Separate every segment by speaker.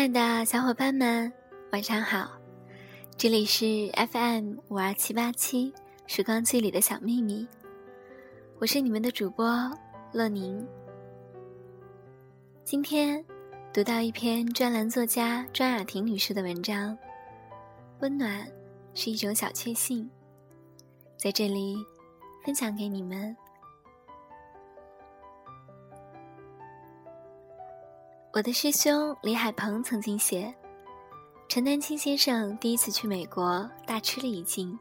Speaker 1: 亲爱的小伙伴们，晚上好！这里是 FM 五二七八七时光机里的小秘密，我是你们的主播乐宁。今天读到一篇专栏作家庄雅婷女士的文章，《温暖是一种小确幸》，在这里分享给你们。我的师兄李海鹏曾经写，陈丹青先生第一次去美国，大吃了一惊。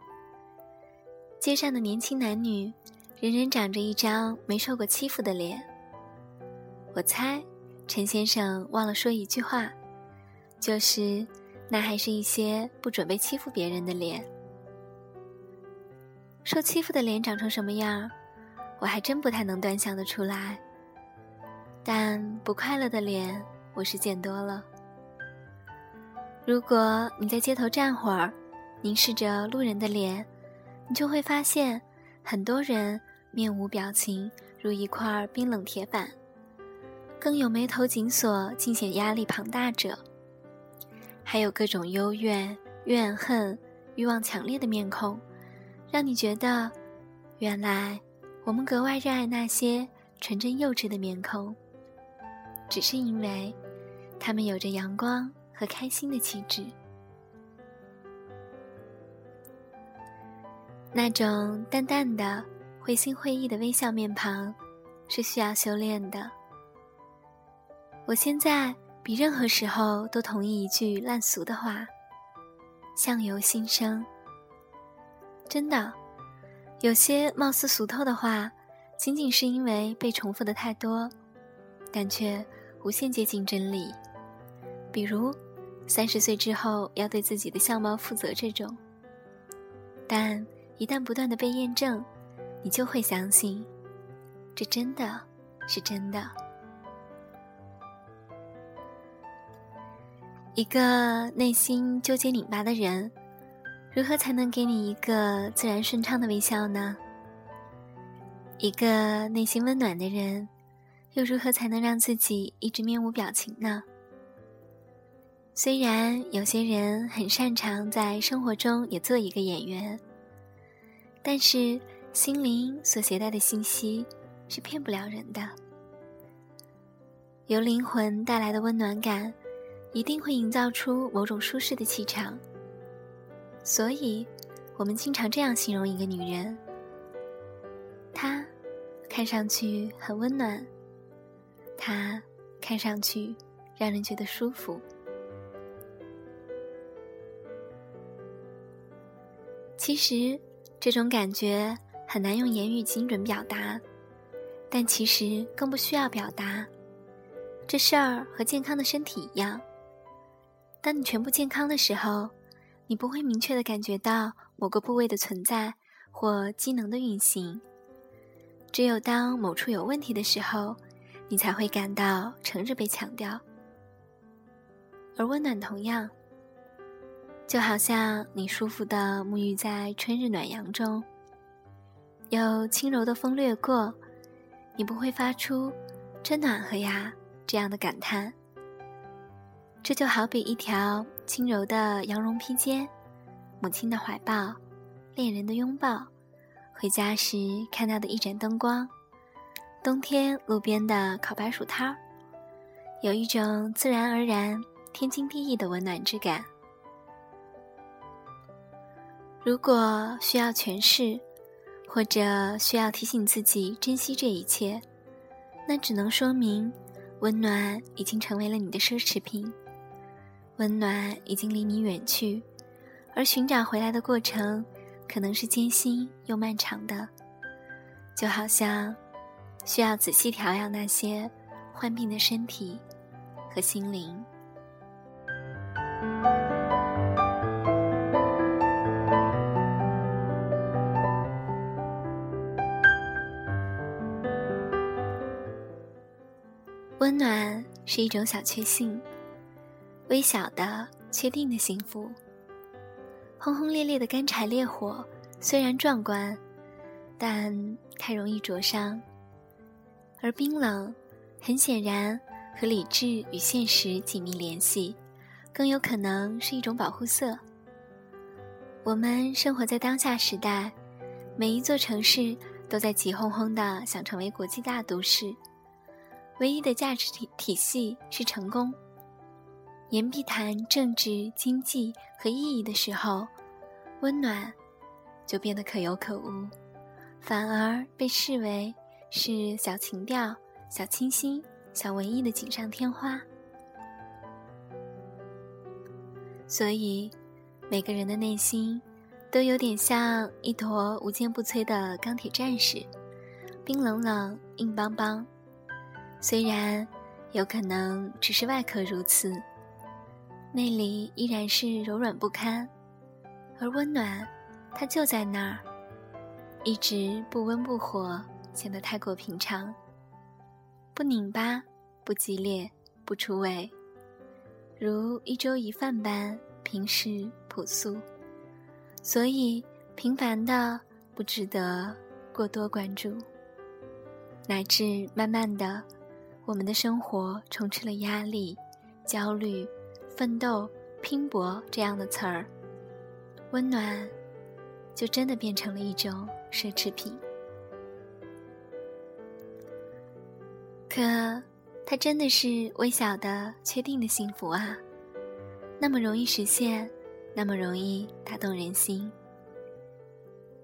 Speaker 1: 街上的年轻男女，人人长着一张没受过欺负的脸。我猜，陈先生忘了说一句话，就是那还是一些不准备欺负别人的脸。受欺负的脸长成什么样，我还真不太能端详得出来。但不快乐的脸，我是见多了。如果你在街头站会儿，凝视着路人的脸，你就会发现，很多人面无表情，如一块冰冷铁板；更有眉头紧锁、尽显压力庞大者，还有各种幽怨、怨恨、欲望强烈的面孔，让你觉得，原来我们格外热爱那些纯真幼稚的面孔。只是因为，他们有着阳光和开心的气质。那种淡淡的、会心会意的微笑面庞，是需要修炼的。我现在比任何时候都同意一句烂俗的话：“相由心生。”真的，有些貌似俗透的话，仅仅是因为被重复的太多，但却。无限接近真理，比如三十岁之后要对自己的相貌负责这种。但一旦不断的被验证，你就会相信，这真的是真的。一个内心纠结拧巴的人，如何才能给你一个自然顺畅的微笑呢？一个内心温暖的人。又如何才能让自己一直面无表情呢？虽然有些人很擅长在生活中也做一个演员，但是心灵所携带的信息是骗不了人的。由灵魂带来的温暖感，一定会营造出某种舒适的气场。所以，我们经常这样形容一个女人：她看上去很温暖。它看上去让人觉得舒服。其实，这种感觉很难用言语精准表达，但其实更不需要表达。这事儿和健康的身体一样，当你全部健康的时候，你不会明确的感觉到某个部位的存在或机能的运行。只有当某处有问题的时候。你才会感到诚挚被强调，而温暖同样，就好像你舒服的沐浴在春日暖阳中，有轻柔的风掠过，你不会发出“真暖和呀”这样的感叹。这就好比一条轻柔的羊绒披肩，母亲的怀抱，恋人的拥抱，回家时看到的一盏灯光。冬天路边的烤白薯摊儿，有一种自然而然、天经地义的温暖之感。如果需要诠释，或者需要提醒自己珍惜这一切，那只能说明，温暖已经成为了你的奢侈品，温暖已经离你远去，而寻找回来的过程，可能是艰辛又漫长的，就好像。需要仔细调养那些患病的身体和心灵。温暖是一种小确幸，微小的、确定的幸福。轰轰烈烈的干柴烈火虽然壮观，但太容易灼伤。而冰冷，很显然和理智与现实紧密联系，更有可能是一种保护色。我们生活在当下时代，每一座城市都在急哄哄的想成为国际大都市，唯一的价值体体系是成功。言必谈政治、经济和意义的时候，温暖就变得可有可无，反而被视为是小情调、小清新、小文艺的锦上添花。所以。每个人的内心，都有点像一坨无坚不摧的钢铁战士，冰冷冷、硬邦邦。虽然有可能只是外壳如此，内里依然是柔软不堪。而温暖，它就在那儿，一直不温不火，显得太过平常，不拧巴，不激烈，不出味，如一粥一饭般。平实朴素，所以平凡的不值得过多关注。乃至慢慢的，我们的生活充斥了压力、焦虑、奋斗、拼搏这样的词儿，温暖就真的变成了一种奢侈品。可，它真的是微小的、确定的幸福啊。那么容易实现，那么容易打动人心。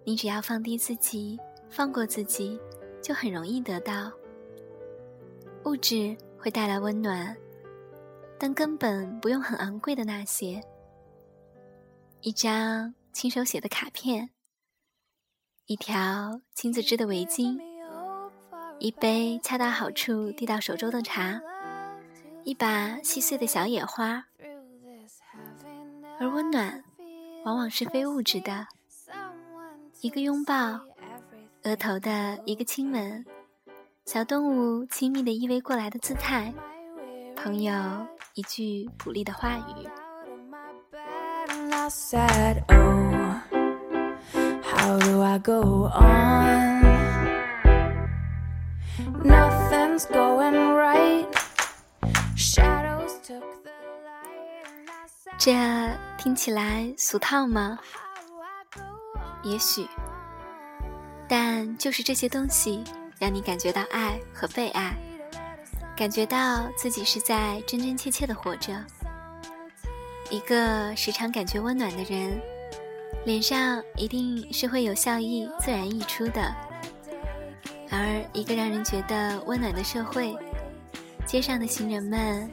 Speaker 1: 你只要放低自己，放过自己，就很容易得到。物质会带来温暖，但根本不用很昂贵的那些。一张亲手写的卡片，一条亲自织的围巾，一杯恰到好处递到手中的茶，一把细碎的小野花。而温暖，往往是非物质的。一个拥抱，额头的一个亲吻，小动物亲密的依偎过来的姿态，朋友一句鼓励的话语。Nothing's going right. Shadows took the light. 这听起来俗套吗？也许，但就是这些东西让你感觉到爱和被爱，感觉到自己是在真真切切的活着。一个时常感觉温暖的人，脸上一定是会有笑意自然溢出的。而一个让人觉得温暖的社会，街上的行人们。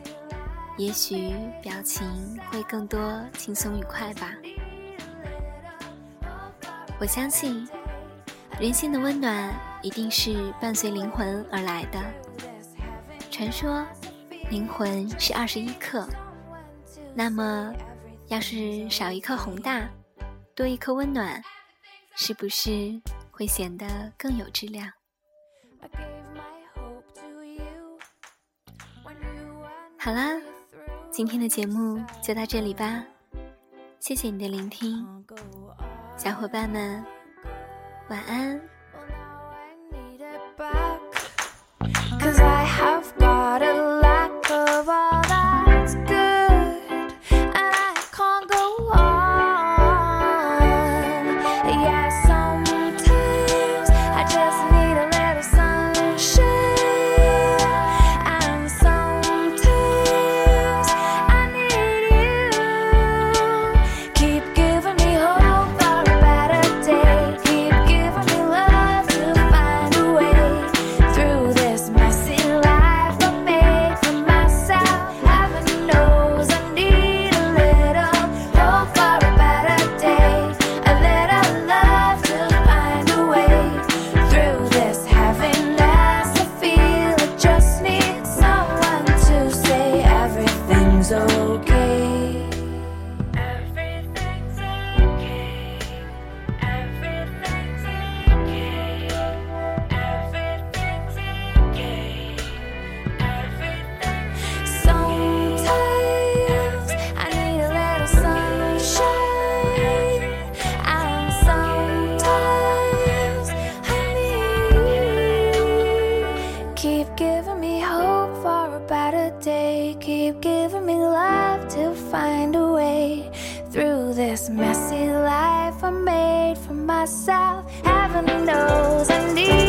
Speaker 1: 也许表情会更多轻松愉快吧。我相信，人性的温暖一定是伴随灵魂而来的。传说，灵魂是二十一克，那么，要是少一颗宏大，多一颗温暖，是不是会显得更有质量？好啦。今天的节目就到这里吧，谢谢你的聆听，小伙伴们，晚安。Keep giving me love to
Speaker 2: find a way through this messy life I made for myself. Heaven knows I need.